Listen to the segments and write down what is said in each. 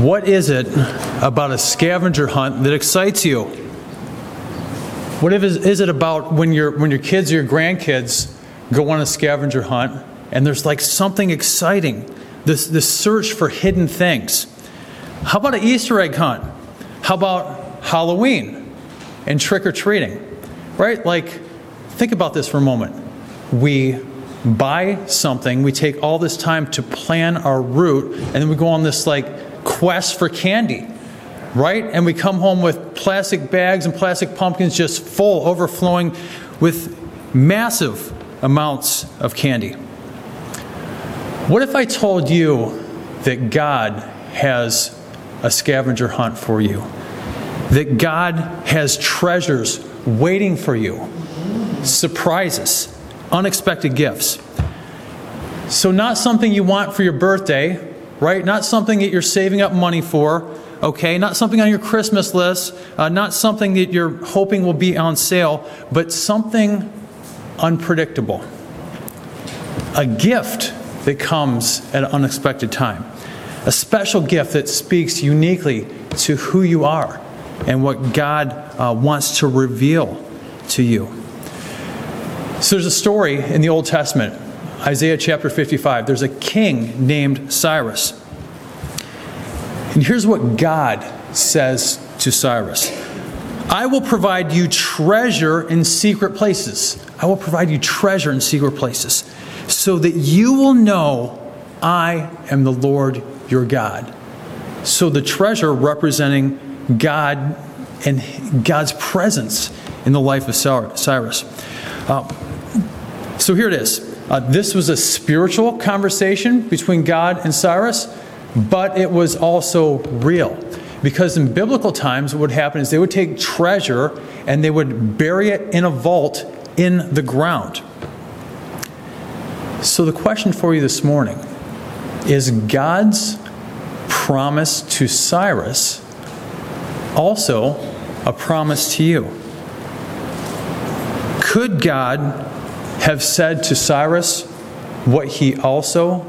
What is it about a scavenger hunt that excites you? What if, is it about when, your when your kids or your grandkids go on a scavenger hunt and there's like something exciting, this, this search for hidden things? How about an Easter egg hunt? How about Halloween and trick or treating? Right? Like, think about this for a moment. We buy something, we take all this time to plan our route, and then we go on this like quest for candy, right? And we come home with plastic bags and plastic pumpkins just full, overflowing with massive amounts of candy. What if I told you that God has a scavenger hunt for you? That God has treasures waiting for you, surprises, unexpected gifts. So, not something you want for your birthday, right? Not something that you're saving up money for, okay? Not something on your Christmas list, uh, not something that you're hoping will be on sale, but something unpredictable. A gift that comes at an unexpected time. A special gift that speaks uniquely to who you are and what God uh, wants to reveal to you. So there's a story in the Old Testament, Isaiah chapter 55. There's a king named Cyrus. And here's what God says to Cyrus I will provide you treasure in secret places. I will provide you treasure in secret places so that you will know I am the Lord your God. So the treasure representing God and God's presence in the life of Cyrus. Uh, so here it is. Uh, this was a spiritual conversation between God and Cyrus, but it was also real. Because in biblical times, what would happen is they would take treasure and they would bury it in a vault in the ground. So, the question for you this morning is God's promise to Cyrus also a promise to you? Could God have said to Cyrus what he also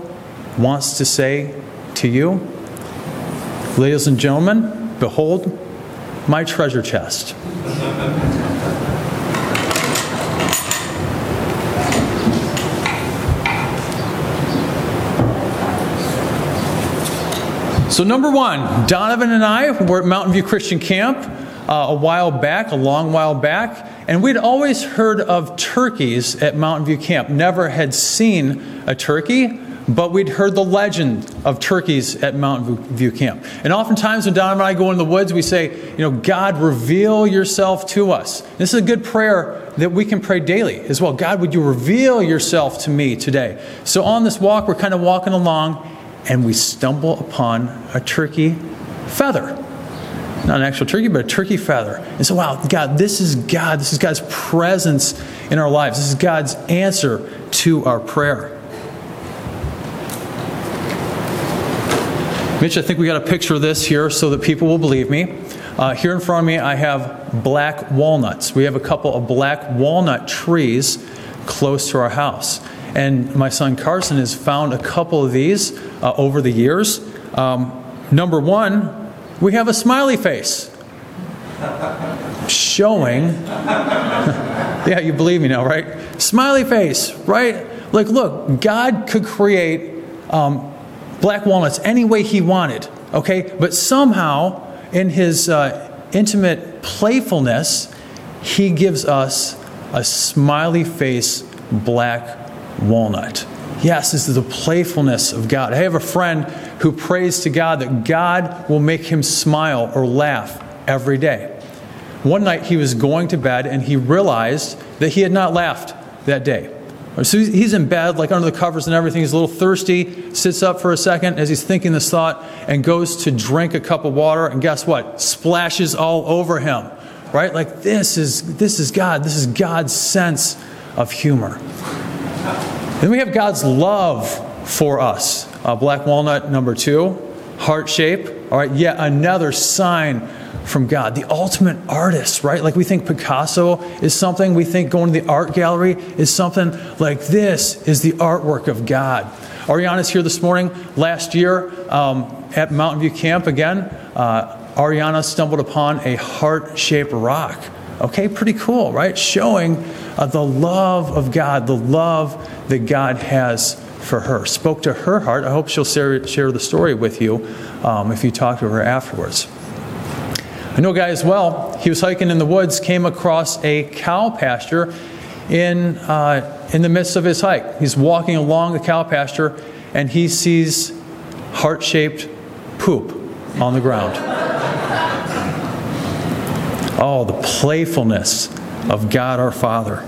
wants to say to you? Ladies and gentlemen, behold my treasure chest. So, number one, Donovan and I were at Mountain View Christian Camp uh, a while back, a long while back, and we'd always heard of turkeys at Mountain View Camp. Never had seen a turkey, but we'd heard the legend of turkeys at Mountain View Camp. And oftentimes when Don and I go in the woods, we say, you know, God, reveal yourself to us. This is a good prayer that we can pray daily as well. God, would you reveal yourself to me today? So on this walk, we're kind of walking along, and we stumble upon a turkey feather. Not an actual turkey, but a turkey feather. And so, wow, God, this is God. This is God's presence in our lives. This is God's answer to our prayer. Mitch, I think we got a picture of this here so that people will believe me. Uh, here in front of me, I have black walnuts. We have a couple of black walnut trees close to our house. And my son Carson has found a couple of these uh, over the years. Um, number one, we have a smiley face showing. yeah, you believe me now, right? Smiley face, right? Like, look, God could create um, black walnuts any way He wanted, okay? But somehow, in His uh, intimate playfulness, He gives us a smiley face black walnut. Yes, this is the playfulness of God. I have a friend who prays to God that God will make him smile or laugh every day. One night he was going to bed and he realized that he had not laughed that day. So he's in bed, like under the covers and everything. He's a little thirsty, sits up for a second as he's thinking this thought, and goes to drink a cup of water, and guess what? Splashes all over him. Right? Like this is this is God. This is God's sense of humor. Then we have God's love for us. Uh, black walnut, number two, heart shape. All right, yet another sign from God. The ultimate artist, right? Like we think Picasso is something, we think going to the art gallery is something like this is the artwork of God. Ariana's here this morning. Last year, um, at Mountain View Camp again, uh, Ariana stumbled upon a heart shaped rock. Okay, pretty cool, right? Showing uh, the love of God, the love that God has for her. Spoke to her heart. I hope she'll share, share the story with you um, if you talk to her afterwards. I know a guy as well. He was hiking in the woods, came across a cow pasture in, uh, in the midst of his hike. He's walking along the cow pasture and he sees heart shaped poop on the ground. Oh, the playfulness of God our Father.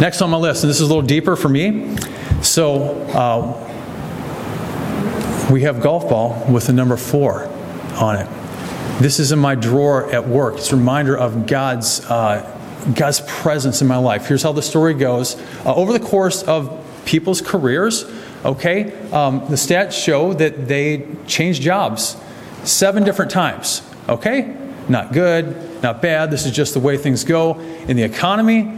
Next on my list, and this is a little deeper for me. So, uh, we have golf ball with the number four on it. This is in my drawer at work. It's a reminder of God's, uh, God's presence in my life. Here's how the story goes. Uh, over the course of people's careers, okay, um, the stats show that they change jobs seven different times, okay? Not good, not bad. This is just the way things go in the economy,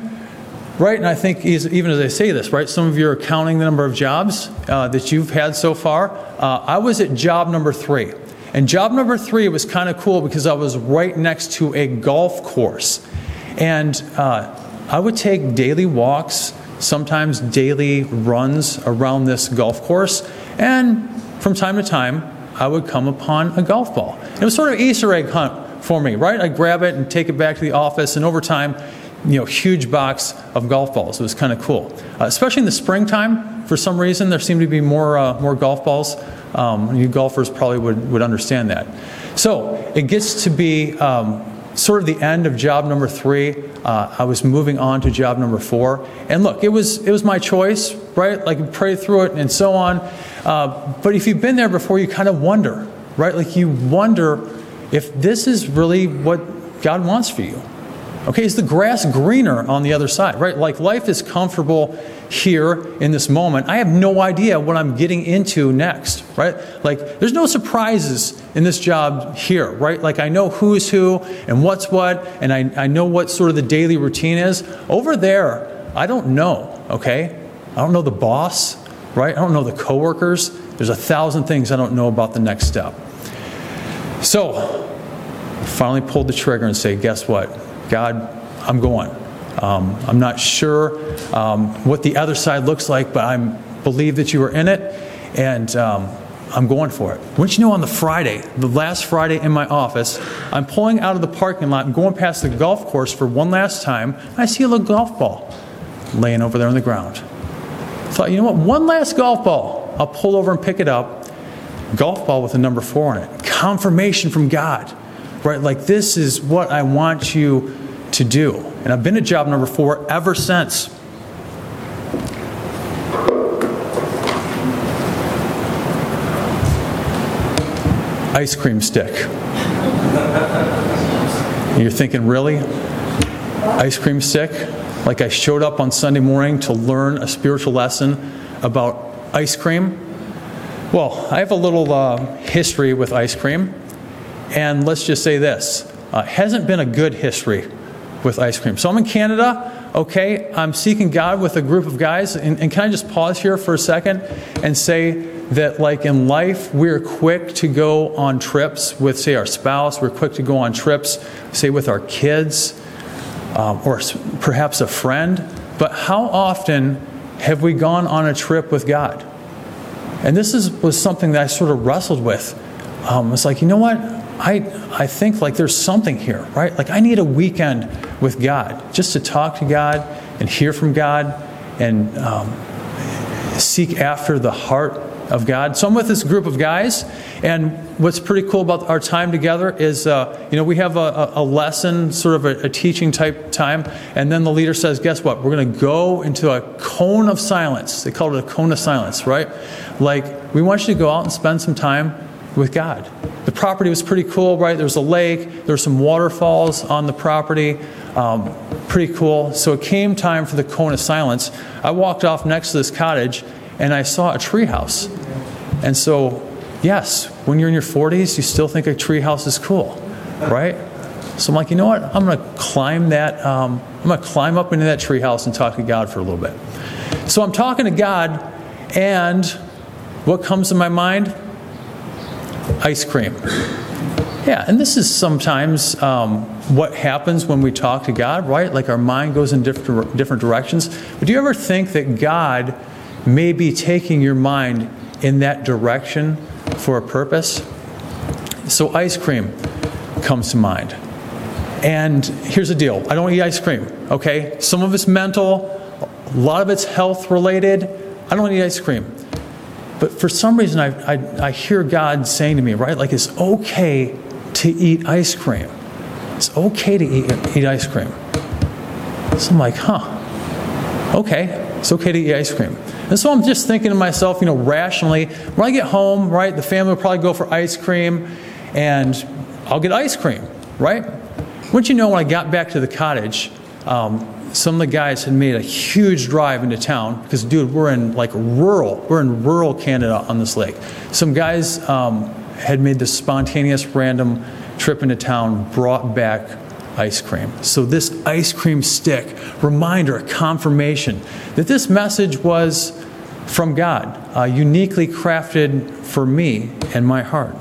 right? And I think even as I say this, right, some of you are counting the number of jobs uh, that you've had so far. Uh, I was at job number three. And job number three was kind of cool because I was right next to a golf course. And uh, I would take daily walks, sometimes daily runs around this golf course. And from time to time, I would come upon a golf ball. It was sort of Easter egg hunt for me, right? I'd grab it and take it back to the office, and over time, you know, huge box of golf balls. It was kind of cool, uh, especially in the springtime. For some reason, there seemed to be more uh, more golf balls. Um, you golfers probably would, would understand that. So it gets to be um, sort of the end of job number three. Uh, I was moving on to job number four, and look, it was it was my choice, right? Like pray through it and so on. Uh, but if you've been there before, you kind of wonder, right? Like you wonder if this is really what God wants for you. Okay, is the grass greener on the other side, right? Like life is comfortable here in this moment. I have no idea what I'm getting into next, right? Like there's no surprises in this job here, right? Like I know who's who and what's what, and I, I know what sort of the daily routine is. Over there, I don't know, okay? I don't know the boss, right? I don't know the coworkers. There's a thousand things I don't know about the next step. So, finally pulled the trigger and say, guess what? God, I'm going. Um, I'm not sure um, what the other side looks like, but I believe that you are in it, and um, I'm going for it. Wouldn't you know, on the Friday, the last Friday in my office, I'm pulling out of the parking lot and going past the golf course for one last time. I see a little golf ball laying over there on the ground. I thought, you know what? One last golf ball. I'll pull over and pick it up. Golf ball with a number four on it. Confirmation from God right? Like, this is what I want you to do. And I've been at job number four ever since. Ice cream stick. You're thinking, really? Ice cream stick? Like I showed up on Sunday morning to learn a spiritual lesson about ice cream? Well, I have a little uh, history with ice cream. And let's just say this uh, hasn't been a good history with ice cream. So I'm in Canada, okay, I'm seeking God with a group of guys. And, and can I just pause here for a second and say that, like in life, we're quick to go on trips with, say, our spouse, we're quick to go on trips, say, with our kids, um, or perhaps a friend. But how often have we gone on a trip with God? And this is, was something that I sort of wrestled with. Um, it's like, you know what? I, I think like there's something here, right? Like I need a weekend with God just to talk to God and hear from God and um, seek after the heart of God. So I'm with this group of guys, and what's pretty cool about our time together is, uh, you know, we have a, a lesson, sort of a, a, teaching type time, and then the leader says, guess what? We're going to go into a cone of silence. They call it a cone of silence, right? Like, we want you to go out and spend some time with God. The property was pretty cool, right? There was a lake, there were some waterfalls on the property. Um, pretty cool. So it came time for the cone of silence. I walked off next to this cottage and I saw a treehouse. And so, yes, when you're in your 40s, you still think a treehouse is cool, right? So I'm like, you know what? I'm going to climb that. Um, I'm going to climb up into that treehouse and talk to God for a little bit. So I'm talking to God, and what comes to my mind? Ice cream. Yeah, and this is sometimes um, what happens when we talk to God, right? Like our mind goes in different, different directions. But do you ever think that God may be taking your mind in that direction for a purpose? So, ice cream comes to mind. And here's the deal I don't eat ice cream, okay? Some of it's mental, a lot of it's health related. I don't eat ice cream. But for some reason, I, I, I hear God saying to me, right? Like it's okay to eat ice cream. It's okay to eat, eat ice cream. So I'm like, huh, okay, it's okay to eat ice cream. And so I'm just thinking to myself, you know, rationally, when I get home, right, the family will probably go for ice cream and I'll get ice cream, right? Wouldn't you know, when I got back to the cottage, um, some of the guys had made a huge drive into town because, dude, we're in like rural, we're in rural Canada on this lake. Some guys um, had made this spontaneous, random trip into town, brought back ice cream. So, this ice cream stick, reminder, confirmation that this message was from God, uh, uniquely crafted for me and my heart.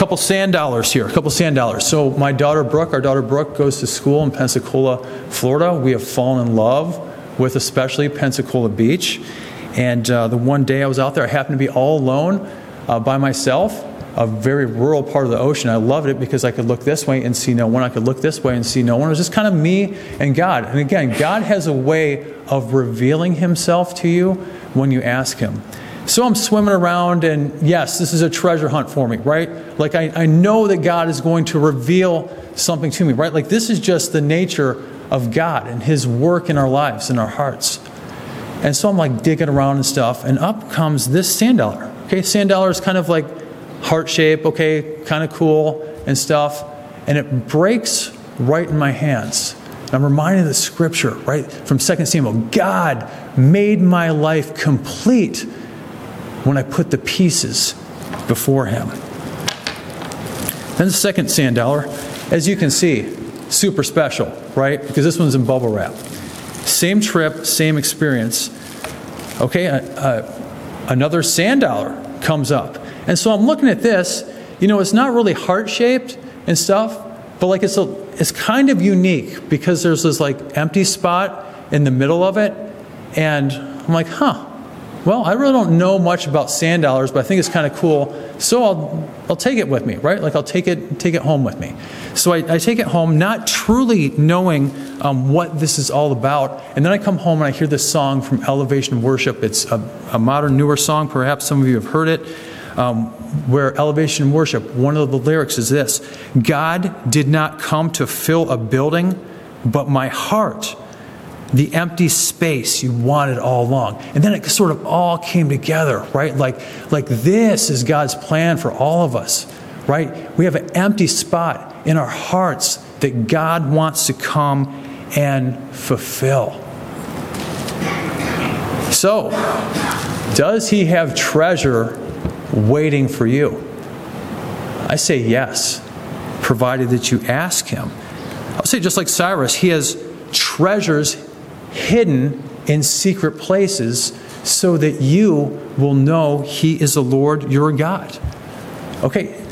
Couple sand dollars here, a couple sand dollars. So my daughter Brooke, our daughter Brooke goes to school in Pensacola, Florida. We have fallen in love with especially Pensacola Beach. And uh, the one day I was out there, I happened to be all alone uh, by myself, a very rural part of the ocean. I loved it because I could look this way and see no one. I could look this way and see no one. It was just kind of me and God. And again, God has a way of revealing himself to you when you ask him. So I'm swimming around, and yes, this is a treasure hunt for me, right? Like, I, I know that God is going to reveal something to me, right? Like, this is just the nature of God and His work in our lives, in our hearts. And so I'm like digging around and stuff, and up comes this sand dollar. Okay, sand dollar is kind of like heart shape, okay, kind of cool and stuff. And it breaks right in my hands. And I'm reminded of the scripture, right, from 2 Samuel God made my life complete when I put the pieces before Him. Then the second sand dollar, as you can see, super special, right? Because this one's in bubble wrap. Same trip, same experience. Okay, uh, uh, another sand dollar comes up. And so I'm looking at this, you know, it's not really heart shaped and stuff, but like it's, a, it's kind of unique because there's this like empty spot in the middle of it. And I'm like, huh, well, I really don't know much about sand dollars, but I think it's kind of cool. So I'll, I'll take it with me, right? Like I'll take it, take it home with me. So I, I take it home, not truly knowing um, what this is all about. And then I come home and I hear this song from Elevation Worship. It's a, a modern, newer song. Perhaps some of you have heard it. Um, where Elevation Worship, one of the lyrics is this God did not come to fill a building, but my heart the empty space you wanted all along. And then it sort of all came together, right? Like, like this is God's plan for all of us, right? We have an empty spot in our hearts that God wants to come and fulfill. So, does He have treasure waiting for you? I say yes, provided that you ask Him. I'll say, just like Cyrus, He has treasures hidden in secret places so that you will know He is the Lord your God. Okay,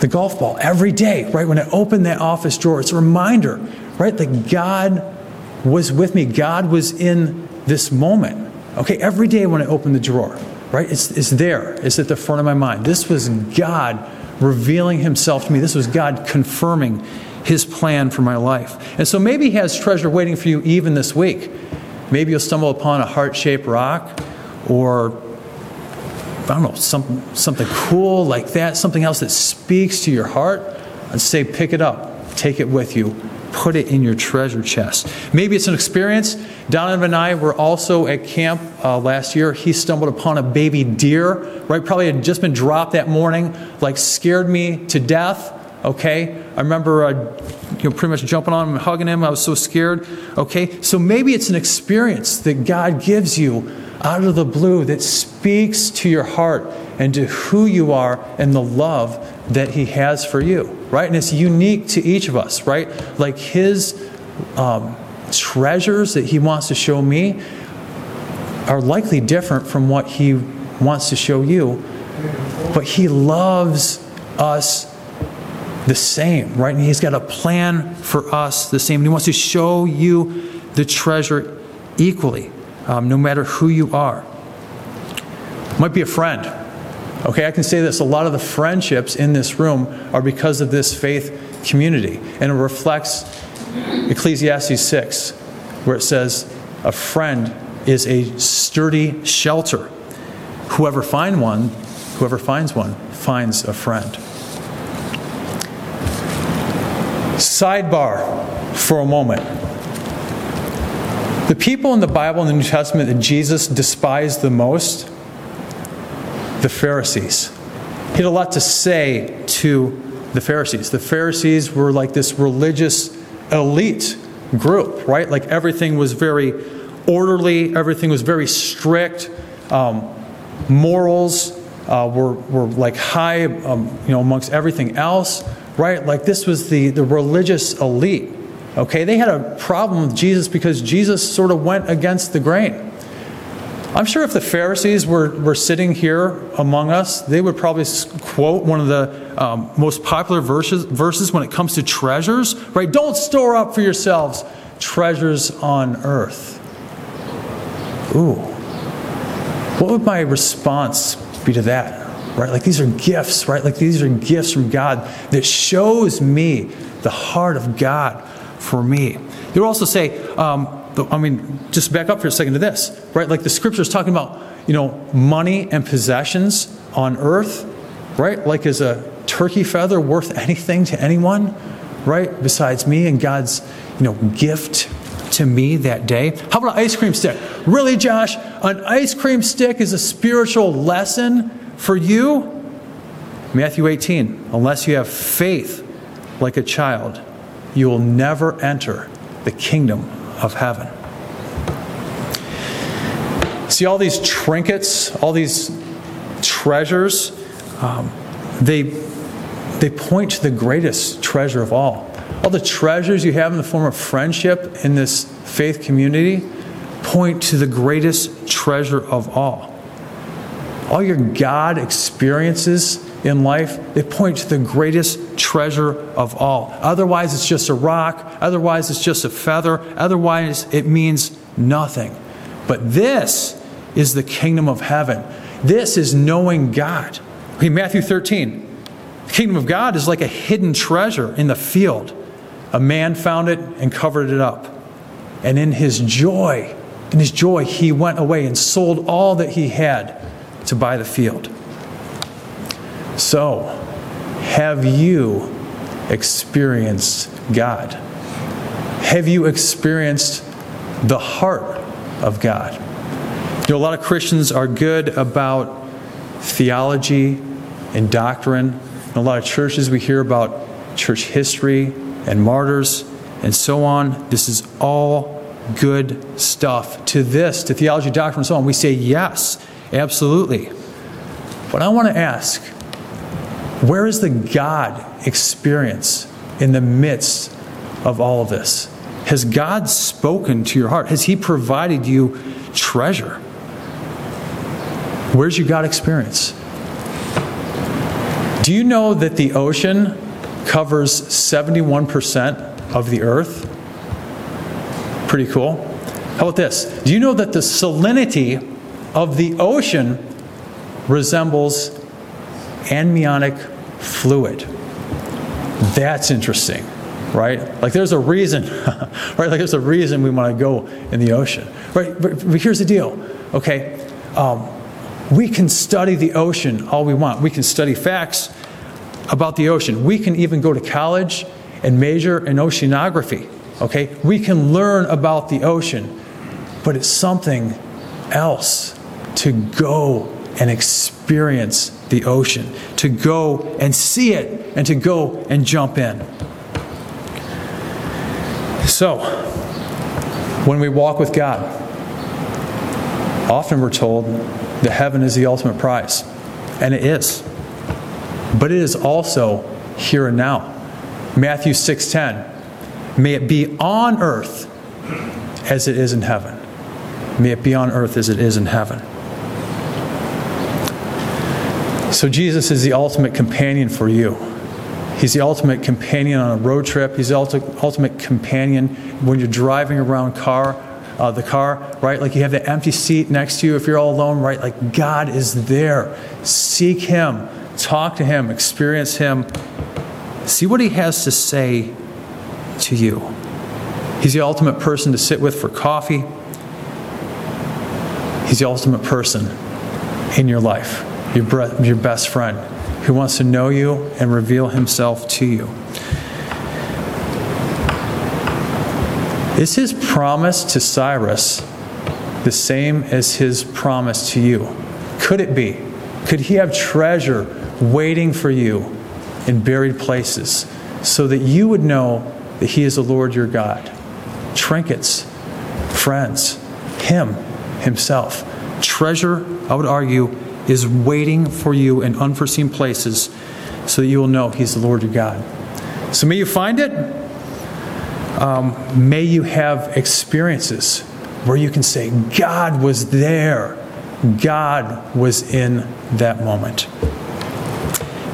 the golf ball every day, right? When I open that office drawer, it's a reminder, right? That God was with me, God was in this moment. Okay, every day when I open the drawer, right? It's, it's there, it's at the front of my mind. This was God revealing Himself to me, this was God confirming his plan for my life. And so maybe He has treasure waiting for you even this week. Maybe you'll stumble upon a heart shaped rock or, I don't know, some, something cool like that, something else that speaks to your heart. I'd say pick it up, take it with you, put it in your treasure chest. Maybe it's an experience. Donovan and I were also at camp uh, last year. He stumbled upon a baby deer, right? Probably had just been dropped that morning, like scared me to death. Okay, I remember uh, you know, pretty much jumping on him and hugging him. I was so scared. Okay, so maybe it's an experience that God gives you out of the blue that speaks to your heart and to who you are and the love that He has for you, right? And it's unique to each of us, right? Like His um, treasures that He wants to show me are likely different from what He wants to show you, but He loves us the same, right? And He's got a plan for us the same. And He wants to show you the treasure equally, um, no matter who you are. Might be a friend. Okay, I can say this a lot of the friendships in this room are because of this faith community. And it reflects Ecclesiastes 6, where it says, A friend is a sturdy shelter. Whoever find one, whoever finds one, finds a friend. Sidebar for a moment. The people in the Bible in the New Testament that Jesus despised the most, the Pharisees. He had a lot to say to the Pharisees. The Pharisees were like this religious elite group, right? Like everything was very orderly, everything was very strict. Um, morals uh, were, were like high, um, you know, amongst everything else, right? Like this was the, the religious elite. Okay, they had a problem with Jesus because Jesus sort of went against the grain. I'm sure if the Pharisees were, were sitting here among us, they would probably quote one of the um, most popular verses, verses when it comes to treasures, right? Don't store up for yourselves treasures on earth. Ooh. What would my response be to that? Right? Like these are gifts, right? Like these are gifts from God that shows me the heart of God for me. You would also say, um, I mean, just back up for a second to this, right? Like the scripture is talking about, you know, money and possessions on earth, right? Like is a turkey feather worth anything to anyone, right? Besides me and God's, you know, gift to me that day. How about an ice cream stick? Really, Josh? An ice cream stick is a spiritual lesson for you? Matthew 18, unless you have faith like a child, you will never enter the kingdom of heaven. See, all these trinkets, all these treasures, um, they, they point to the greatest treasure of all. All the treasures you have in the form of friendship in this faith community point to the greatest treasure of all. All your God experiences in life, they point to the greatest treasure of all. Otherwise, it's just a rock. Otherwise, it's just a feather. Otherwise, it means nothing. But this is the kingdom of heaven. This is knowing God. Okay, Matthew 13. The kingdom of God is like a hidden treasure in the field. A man found it and covered it up. And in his joy, in his joy, he went away and sold all that he had to buy the field. So, have you experienced God? Have you experienced the heart of God? You know, a lot of Christians are good about theology and doctrine. In a lot of churches, we hear about church history and martyrs and so on. This is all good stuff. To this, to theology, doctrine, and so on, we say yes, absolutely. But I want to ask where is the God experience in the midst of all of this? Has God spoken to your heart? Has He provided you treasure? Where's your God experience? Do you know that the ocean covers 71% of the earth? Pretty cool. How about this? Do you know that the salinity of the ocean resembles amniotic fluid. That's interesting, right? Like there's a reason, right? Like there's a reason we want to go in the ocean, right? But, but here's the deal, okay? Um, we can study the ocean all we want. We can study facts about the ocean. We can even go to college and major in oceanography, okay? We can learn about the ocean, but it's something else to go and experience the ocean, to go and see it, and to go and jump in. So, when we walk with God, Often we're told that heaven is the ultimate prize, and it is. But it is also here and now. Matthew 6:10. May it be on earth as it is in heaven. May it be on earth as it is in heaven. So Jesus is the ultimate companion for you. He's the ultimate companion on a road trip. He's the ulti- ultimate companion when you're driving around car, uh, the car, right? Like you have the empty seat next to you if you're all alone, right? Like God is there. Seek Him, talk to Him, experience Him. See what He has to say to you. He's the ultimate person to sit with for coffee. He's the ultimate person in your life, your, bre- your best friend who wants to know you and reveal himself to you. Is his promise to Cyrus the same as his promise to you? Could it be? Could he have treasure waiting for you in buried places so that you would know that he is the Lord your God? Trinkets, friends, him himself. Treasure, I would argue, is waiting for you in unforeseen places so that you will know He's the Lord your God. So may you find it. Um, may you have experiences where you can say, God was there. God was in that moment.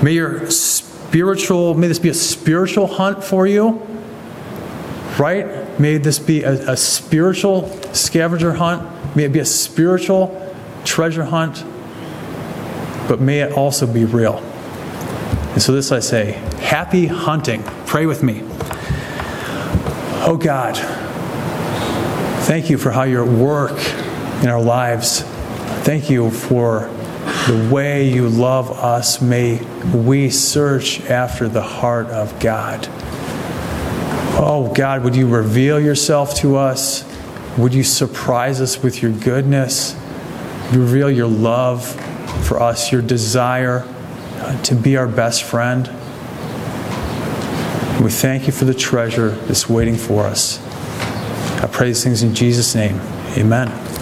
May your spiritual, may this be a spiritual hunt for you, right? May this be a, a spiritual scavenger hunt. May it be a spiritual treasure hunt but may it also be real. And so, this I say happy hunting. Pray with me. Oh God, thank you for how you're at work in our lives. Thank you for the way you love us. May we search after the heart of God. Oh God, would you reveal yourself to us? Would you surprise us with your goodness? Reveal your love for us, your desire uh, to be our best friend. We thank you for the treasure that's waiting for us. I pray these things in Jesus' name. Amen.